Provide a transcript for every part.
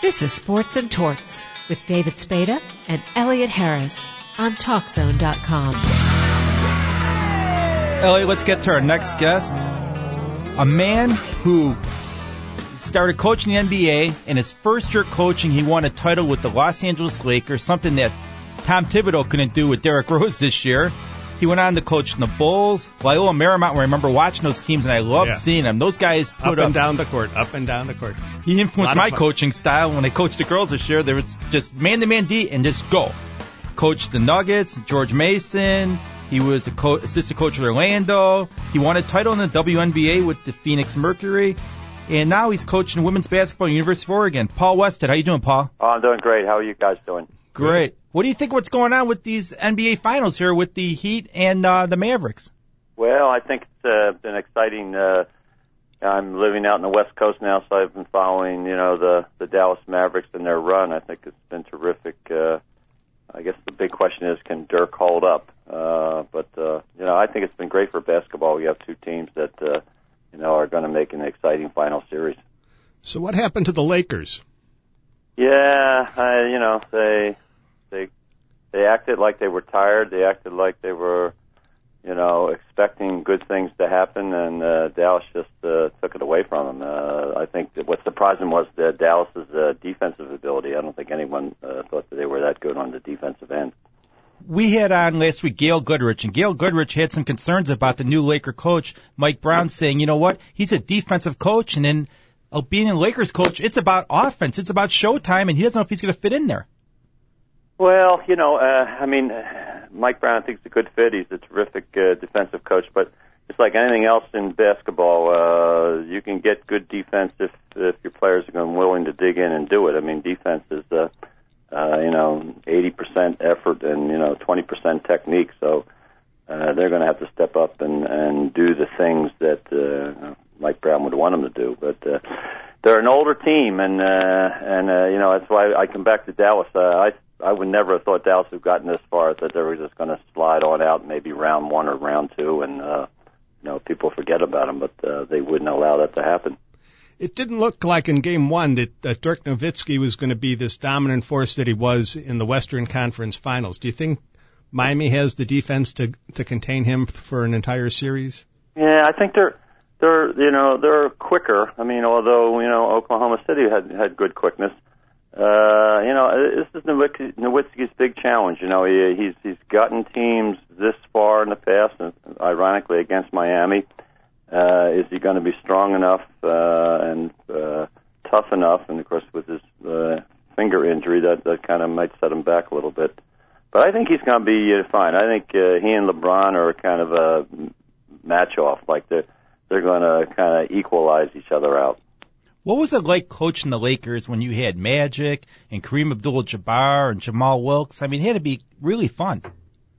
This is Sports and Torts with David Spada and Elliot Harris on TalkZone.com. Elliot, let's get to our next guest. A man who started coaching the NBA. In his first year coaching, he won a title with the Los Angeles Lakers, something that Tom Thibodeau couldn't do with Derrick Rose this year. He went on to coach the Bulls, Loyola Marymount, where I remember watching those teams, and I loved Yeah. seeing them. Those guys Up put and up. down the court, up and down the court. He influenced my fun. coaching style when I coached the girls this year. There was just man to man D and just go. Coached the Nuggets, George Mason. He was a co- assistant coach at Orlando. He won a title in the WNBA with the Phoenix Mercury. And now he's coaching women's basketball at University of Oregon. Paul Westhead, how you doing, Paul? Oh, I'm doing great. How are you guys doing? Great. What do you think what's going on with these NBA finals here with the Heat and uh, the Mavericks? Well, I think it's uh, been exciting. Uh, I'm living out in the West Coast now, so I've been following, you know, the the Dallas Mavericks and their run. I think it's been terrific. Uh, I guess the big question is, can Dirk hold up? Uh, but uh, you know, I think it's been great for basketball. We have two teams that uh, you know are going to make an exciting final series. So what happened to the Lakers? Yeah, I, you know, they they they acted like they were tired. They acted like they were, you know, expecting good things to happen, and uh, Dallas just uh, took it away from them. Uh, I think that what surprised them was the Dallas's uh, defensive ability. I don't think anyone uh, thought that they were that good on the defensive end. We had on last week Gail Goodrich, and Gail Goodrich had some concerns about the new Laker coach, Mike Brown, saying, you know what, he's a defensive coach, and then uh, being a Lakers coach, it's about offense, it's about showtime, and he doesn't know if he's going to fit in there. Well, you know, uh, I mean, uh, Mike Brown I think is a good fit. He's a terrific uh, defensive coach, but it's like anything else in basketball. Uh, you can get good defense if if your players are willing to dig in and do it. I mean, defense is uh, uh, you know, 80% effort and you know, 20% technique. So uh, they're going to have to step up and and do the things that uh, Mike Brown would want them to do. But uh, they're an older team, and uh, and uh, you know that's why I come back to Dallas. Uh, I I would never have thought Dallas would have gotten this far. I thought they were just going to slide on out, maybe round one or round two, and uh, you know people forget about them. But uh, they wouldn't allow that to happen. It didn't look like in game one that, that Dirk Nowitzki was going to be this dominant force that he was in the Western Conference Finals. Do you think Miami has the defense to to contain him for an entire series? Yeah, I think they're they're you know they're quicker. I mean, although you know Oklahoma City had had good quickness. Uh, you know, this is Nowitzki- Nowitzki's big challenge. You know, he, he's he's gotten teams this far in the past, and ironically against Miami. Uh, is he going to be strong enough uh, and uh, tough enough? And of course, with his uh, finger injury, that that kind of might set him back a little bit. But I think he's going to be uh, fine. I think uh, he and LeBron are kind of a match off. Like they're they're going to kind of equalize each other out. What was it like coaching the Lakers when you had Magic and Kareem Abdul-Jabbar and Jamal Wilkes? I mean, it had to be really fun.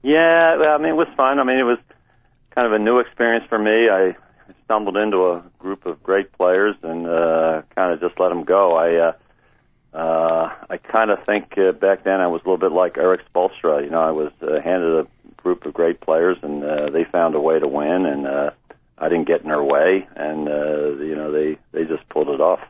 Yeah, I mean, it was fun. I mean, it was kind of a new experience for me. I stumbled into a group of great players and uh, kind of just let them go. I uh, uh, I kind of think uh, back then I was a little bit like Erik Spoelstra. You know, I was uh, handed a group of great players, and uh, they found a way to win, and uh, I didn't get in their way, and uh, you know, they they just pulled it off.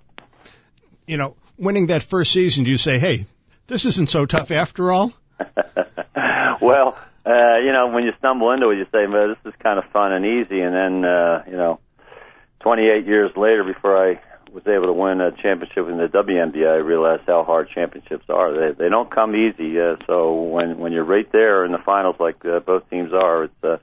You know, winning that first season, do you say, "Hey, this isn't so tough after all"? well, uh, you know, when you stumble into it, you say, "Well, this is kind of fun and easy," and then, uh, you know, 28 years later, before I was able to win a championship in the WNBA, I realized how hard championships are. They they don't come easy. Uh, so when when you're right there in the finals, like uh, both teams are, it's a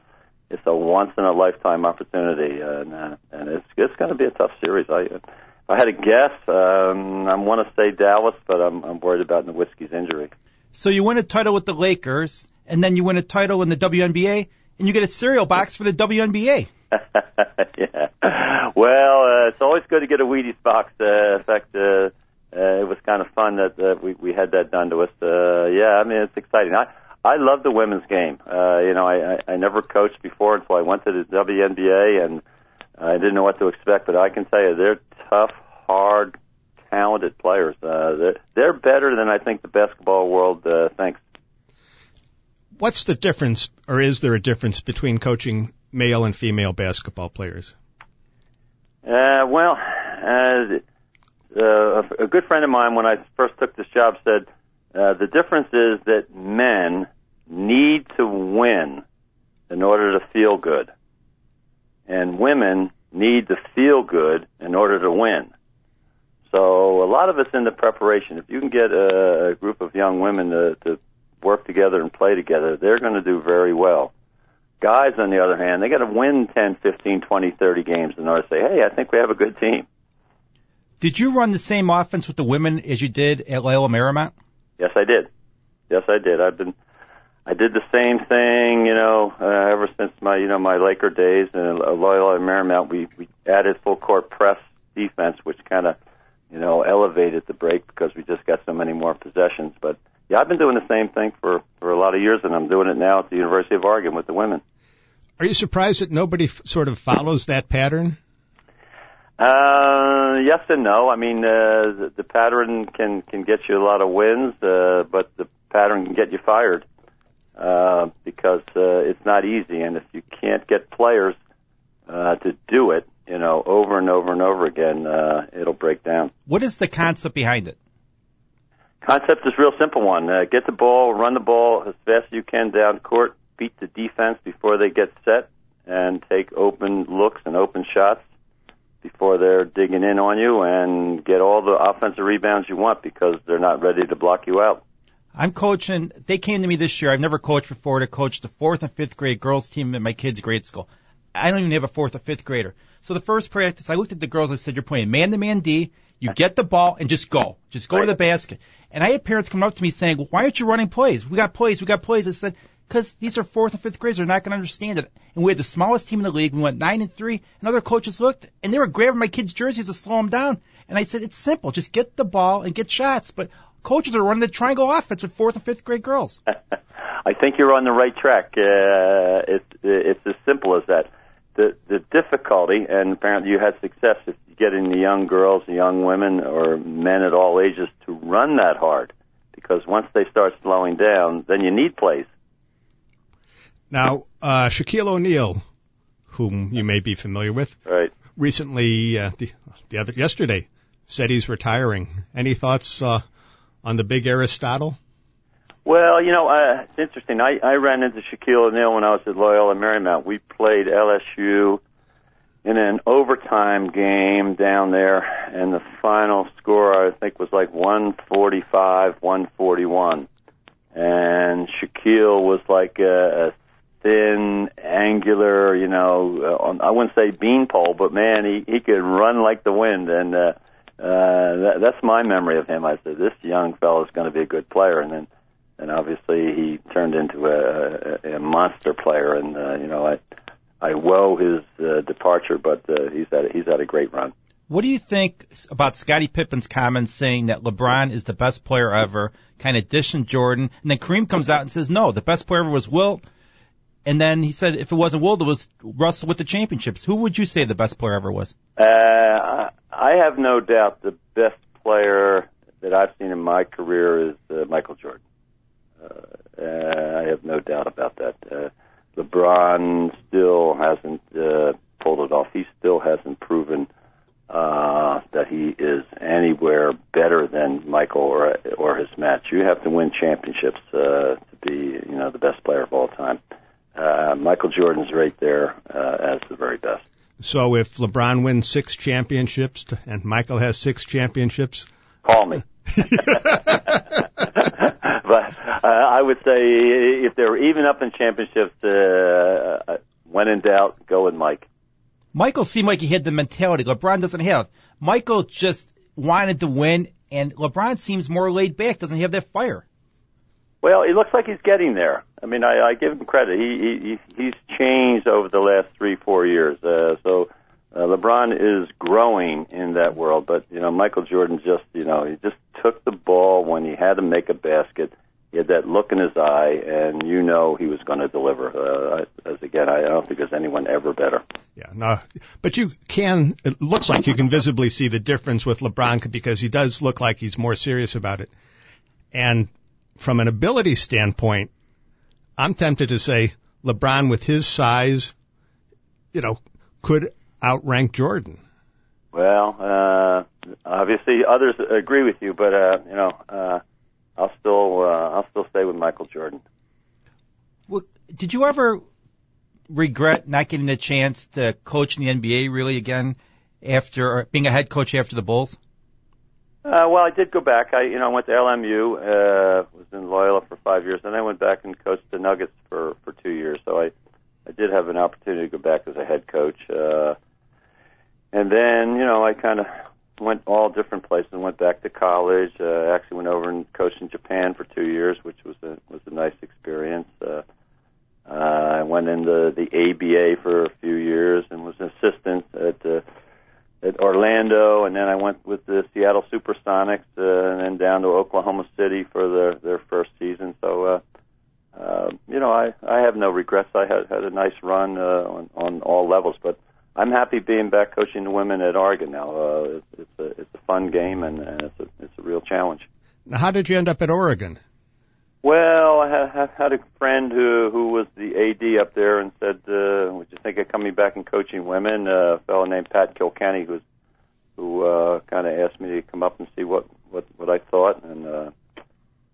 it's a once in a lifetime opportunity, and uh, and it's it's going to be a tough series. I if I had to guess, um, I want to say Dallas, but I'm I'm worried about Nowitzki's injury. So you win a title with the Lakers, and then you win a title in the WNBA, and you get a cereal box for the WNBA. yeah. Well, uh, it's always good to get a Wheaties box. Uh, in fact, uh, uh, it was kind of fun that uh, we we had that done to us. Uh, yeah, I mean it's exciting. I I love the women's game. Uh, you know, I, I I never coached before until I went to the WNBA, and I didn't know what to expect. But I can tell you, they're tough, hard, talented players. Uh, they're, they're better than I think the basketball world uh, thinks. What's the difference, or is there a difference between coaching male and female basketball players? Uh, well, uh, uh, a good friend of mine when I first took this job said uh, the difference is that men need to win in order to feel good, and women need to feel good in order to win. So a lot of it's in the preparation. If you can get a, a group of young women to, to work together and play together, they're going to do very well. Guys, on the other hand, they got to win 10, 15, 20, 30 games in order to say, hey, I think we have a good team. Did you run the same offense with the women as you did at Loyola Marymount? Yes, I did. Yes, I did. I've been, I did the same thing, you know, uh, ever since my, you know, my Laker days and Loyola Marymount. We we added full court press defense, which kind of, you know, elevated the break because we just got so many more possessions. But yeah, I've been doing the same thing for for a lot of years, and I'm doing it now at the University of Oregon with the women. Are you surprised that nobody f- sort of follows that pattern? Uh, yes and no. I mean, uh, the, the pattern can can get you a lot of wins, uh, but the pattern can get you fired uh, because uh, it's not easy. And if you can't get players uh, to do it, you know, over and over and over again, uh, it'll break down. What is the concept behind it? Concept is a real simple one. Uh, get the ball, run the ball as fast as you can down court, beat the defense before they get set, and take open looks and open shots before they're digging in on you and get all the offensive rebounds you want because they're not ready to block you out. I'm coaching. They came to me this year. I've never coached before to coach the fourth and fifth grade girls team at my kids' grade school. I don't even have a fourth or fifth grader. So the first practice, I looked at the girls. I said, "You're playing man to man D. You get the ball and just go. Just go Right. to the basket." And I had parents coming up to me saying, well, "Why aren't you running plays? We got plays. We got plays." I said, "Because these are fourth and fifth graders. They're not going to understand it." And we had the smallest team in the league. We went nine and three. And other coaches looked and they were grabbing my kids' jerseys to slow them down. And I said, "It's simple. Just get the ball and get shots." But coaches are running the triangle offense with fourth and fifth grade girls. I think you're on the right track. Uh, it's it's as simple as that. The the difficulty, and apparently you had success if getting the young girls, the young women, or men at all ages to run that hard, because once they start slowing down, then you need plays. Now, uh, Shaquille O'Neal, whom you may be familiar with, Right. recently, uh, the, the other yesterday, said he's retiring. Any thoughts uh, on the big Aristotle? Well, you know, uh, it's interesting. I, I ran into Shaquille O'Neal when I was at Loyola Marymount. We played LSU in an overtime game down there, and the final score I think was like 145, 141. And Shaquille was like a, a thin, angular, you know, uh, on, I wouldn't say beanpole, but man, he he could run like the wind, and uh, uh, that, that's my memory of him. I said, this young fellow's going to be a good player, and then and obviously he turned into a, a, a monster player. And uh, you know, I I woe his uh, departure, but uh, he's had he's had a great run. What do you think about Scottie Pippen's comments saying that LeBron is the best player ever, kind of dishing Jordan, and then Kareem comes out and says, no, the best player ever was Wilt, and then he said if it wasn't Wilt, it was Russell with the championships. Who would you say the best player ever was? Uh, I have no doubt the best player that I've seen in my career is uh, Michael Jordan. Uh, uh, I have no doubt about that. Uh, LeBron still hasn't uh, pulled it off. He still hasn't proven uh, that he is anywhere better than Michael or or his match. You have to win championships uh, to be you know the best player of all time. Uh, Michael Jordan's right there uh, as the very best. So if LeBron wins six championships and Michael has six championships, Call me. but uh, I would say if they're even up in championships, uh, uh, when in doubt, go with Mike. Michael seemed like he had the mentality LeBron doesn't have. Michael just wanted to win, and LeBron seems more laid back, doesn't have that fire. Well, it looks like he's getting there. I mean, I, I give him credit. He, he he- he's changed over the last three four years. Uh, so uh, LeBron is growing in that world, but you know, Michael Jordan just you know he just took the ball when he had to make a basket. He had that look in his eye, and you know he was going to deliver. Uh, as again, I don't think there's anyone ever better. yeah, no, but you can. It looks like you can visibly see the difference with LeBron because he does look like he's more serious about it. And from an ability standpoint, I'm tempted to say LeBron with his size, you know, could outrank Jordan. Well, uh, obviously others agree with you, but uh, you know, uh, I'll still uh, I'll still stay with Michael Jordan. Well, did you ever regret not getting the chance to coach in the NBA really again after being a head coach after the Bulls? Uh, well, I did go back. I, you know, I went to LMU, uh, was in Loyola for five years, and I went back and coached the Nuggets for for two years. So I, I did have an opportunity to go back as a head coach. Uh, and then, you know, I kind of went all different places. And went back to college. Uh, actually, went over and coached in Japan for two years, which was a was a nice experience. Uh, uh, I went into the ABA for a few years and was an assistant at uh, at Orlando, and then I went with the Seattle SuperSonics, uh, and then down to Oklahoma City for their their first season. So, uh, uh, you know, I I have no regrets. I had had a nice run uh, on on all levels, but I'm happy being back coaching the women at Oregon now. Uh, it's, it's a it's a fun game and, and it's a it's a real challenge. Now, how did you end up at Oregon? Well, I had, had a friend who who was the AD up there and said, uh, "Would you think of coming back and coaching women?" Uh, a fellow named Pat Kilkenny who who uh, kind of asked me to come up and see what what what I thought. And uh,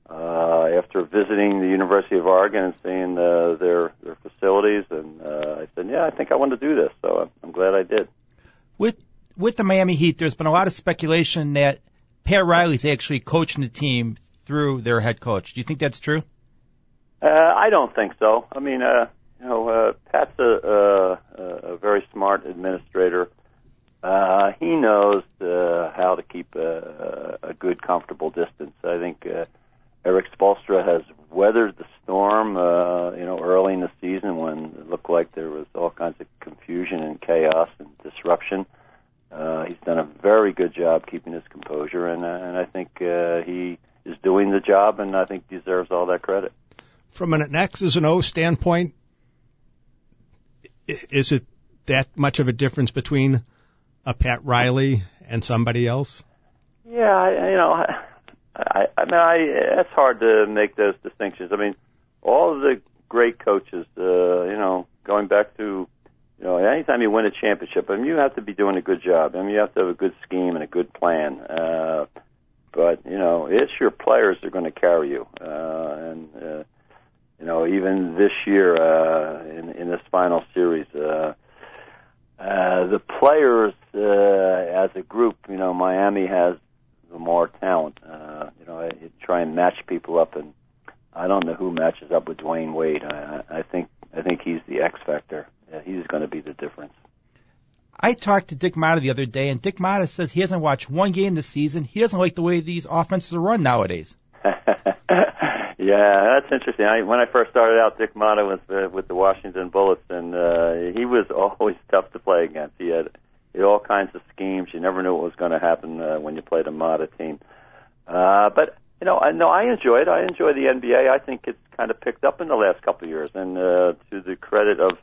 uh, after visiting the University of Oregon and seeing uh, their their facilities, and uh, I said, "Yeah, I think I want to do this." So I'm, I'm glad I did. With the Miami Heat, there's been a lot of speculation that Pat Riley's actually coaching the team through their head coach. Do you think that's true? Uh, I don't think so. I mean, uh, you know, uh, Pat's a, a, a very smart administrator. Uh, he knows uh, how to keep a, a good, comfortable distance. I think uh, Erik Spoelstra has weathered the storm. Uh, you know, early in the season when it looked like there was all kinds of confusion and chaos and disruption. Uh, he's done a very good job keeping his composure, and, uh, and I think uh, he is doing the job, and I think deserves all that credit. From an X's and O standpoint, is it that much of a difference between a Pat Riley and somebody else? Yeah, I, you know, I, I mean, I, it's hard to make those distinctions. I mean, all of the great coaches, uh, you know, going back to, know, anytime you win a championship, I mean, you have to be doing a good job. I mean, you have to have a good scheme and a good plan. Uh, but you know, it's your players that are going to carry you, uh, and uh, you know, even this year uh, in in this final series. Uh, uh, the players uh, as a group, you know, Miami has the more talent. Uh, you know, I, try and match people up, and I don't know who matches up with Dwyane Wade. I, I think I think he's the X factor. Uh, he's going to be the difference. I talked to Dick Motta the other day, and Dick Motta says he hasn't watched one game this season. He doesn't like the way these offenses are run nowadays. yeah, that's interesting. I, when I first started out, Dick Motta was uh, with the Washington Bullets, and uh, he was always tough to play against. He had, he had all kinds of schemes. You never knew what was going to happen uh, when you played a Motta team. Uh, but you know, I no, I enjoy it. I enjoy the NBA. I think it's kind of picked up in the last couple of years, and uh, to the credit of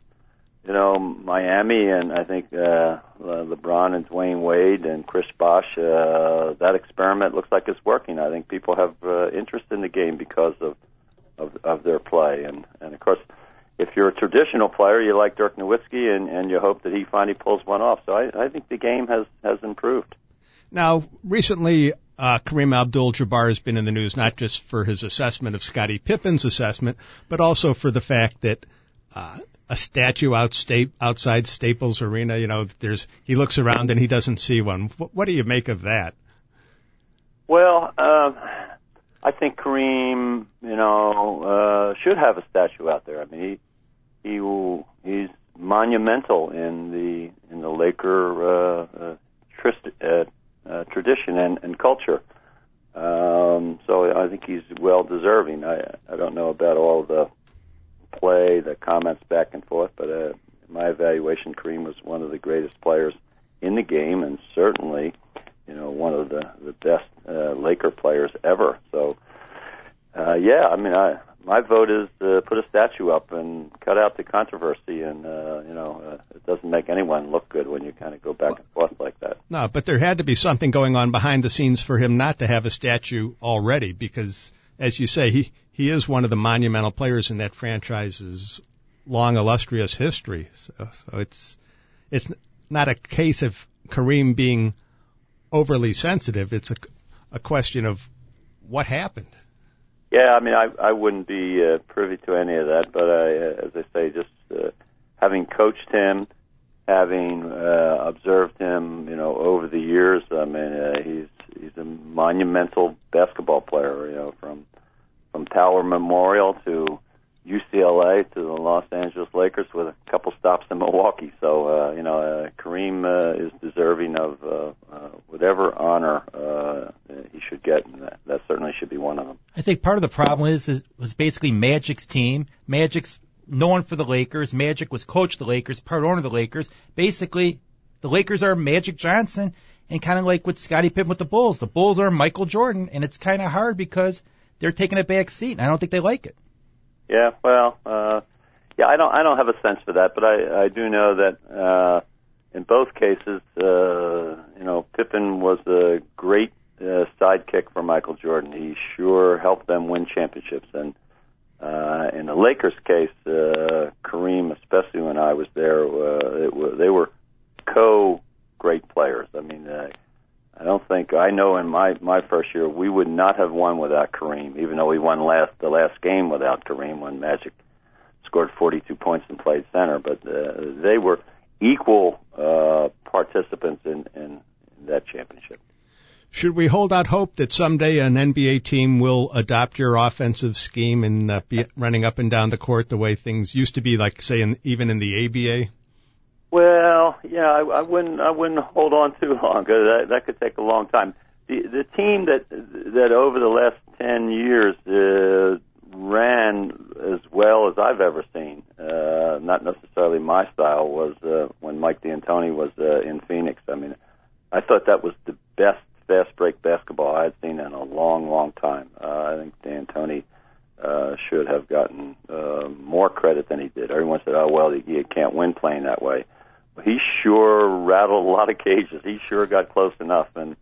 you know, Miami and I think uh, LeBron and Dwyane Wade and Chris Bosh, uh, that experiment looks like it's working. I think people have uh, interest in the game because of, of of their play, and and of course, if you're a traditional player, you like Dirk Nowitzki, and and you hope that he finally pulls one off. So I, I think the game has has improved. Now, recently, uh, Kareem Abdul-Jabbar has been in the news not just for his assessment of Scottie Pippen's assessment, but also for the fact that uh, a statue out sta- outside Staples Arena. You know, there's he looks around and he doesn't see one. What, what do you make of that? Well, uh, I think Kareem, you know, uh, should have a statue out there. I mean, he he will, he's monumental in the in the Laker uh, uh, trist, uh, uh, tradition and, and culture. Um, so I think he's well deserving. I I don't know about all the play, the comments back and forth. But uh, my evaluation, Kareem was one of the greatest players in the game, and certainly, you know, one of the the best uh, Laker players ever. So, uh, yeah, I mean, I my vote is to put a statue up and cut out the controversy. And uh, you know, uh, it doesn't make anyone look good when you kind of go back and forth like that. No, but there had to be something going on behind the scenes for him not to have a statue already, because as you say, he he is one of the monumental players in that franchise's long illustrious history. So, so it's it's not a case of Kareem being overly sensitive. It's a, a question of what happened. Yeah, I mean, I I wouldn't be uh, privy to any of that, but I, uh, as I say, just uh, having coached him, having uh, observed him, you know, over the years, I mean, uh, he's he's a monumental basketball player. You know, from from Power Memorial to UCLA to the Los Angeles Lakers with a couple stops in Milwaukee. So uh, you know, uh, Kareem uh, is deserving of uh, uh, whatever honor uh, he should get, and that, that certainly should be one of them. I think part of the problem is it was basically Magic's team. Magic's known for the Lakers. Magic was coach the Lakers, part owner of the Lakers. Basically, the Lakers are Magic Johnson, and kind of like with Scottie Pippen with the Bulls. The Bulls are Michael Jordan, and it's kind of hard because they're taking a back seat, and I don't think they like it. Yeah, well, uh, yeah, I don't, I don't have a sense for that, but I, I do know that uh, in both cases, uh, you know, Pippen was a great uh, sidekick for Michael Jordan. He sure helped them win championships, and uh, in the Lakers' case, uh, Kareem, especially when I was there, uh, it was, they were co great players. I mean. Uh, I don't think I know in my my first year we would not have won without Kareem, even though we won last the last game without Kareem when Magic scored 42 points and played center. But uh, they were equal uh, participants in, in that championship. Should we hold out hope that someday an NBA team will adopt your offensive scheme and uh, be running up and down the court the way things used to be, like say in, even in the ABA? Well, yeah, I, I wouldn't. I wouldn't hold on too long that, that could take a long time. The the team that that over the last ten years uh, ran as well as I've ever seen. Uh, not necessarily my style was uh, when Mike D'Antoni was uh, in Phoenix. I mean, I thought that was the best fast break basketball I had seen in a long, long time. Uh, I think D'Antoni uh, should have gotten uh, more credit than he did. Everyone said, "Oh well, he, he can't win playing that way." he sure rattled a lot of cages. He sure got close enough, and it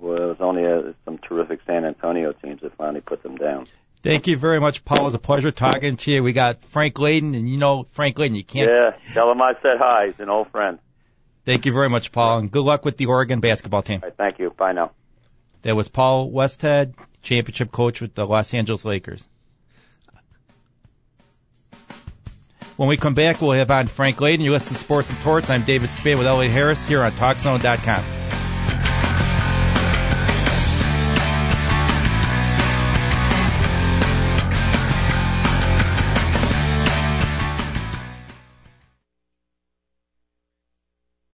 was only a, some terrific San Antonio teams that finally put them down. Thank you very much, Paul. It was a pleasure talking to you. We got Frank Layden, and you know Frank Layden. You can't. Yeah, tell him I said hi. He's an old friend. Thank you very much, Paul, and good luck with the Oregon basketball team. Right, thank you. Bye now. That was Paul Westhead, championship coach with the Los Angeles Lakers. When we come back, we'll have on Frank Layden. You listen to Sports and Torts. I'm David Spade with Elliot Harris here on TalkZone.com.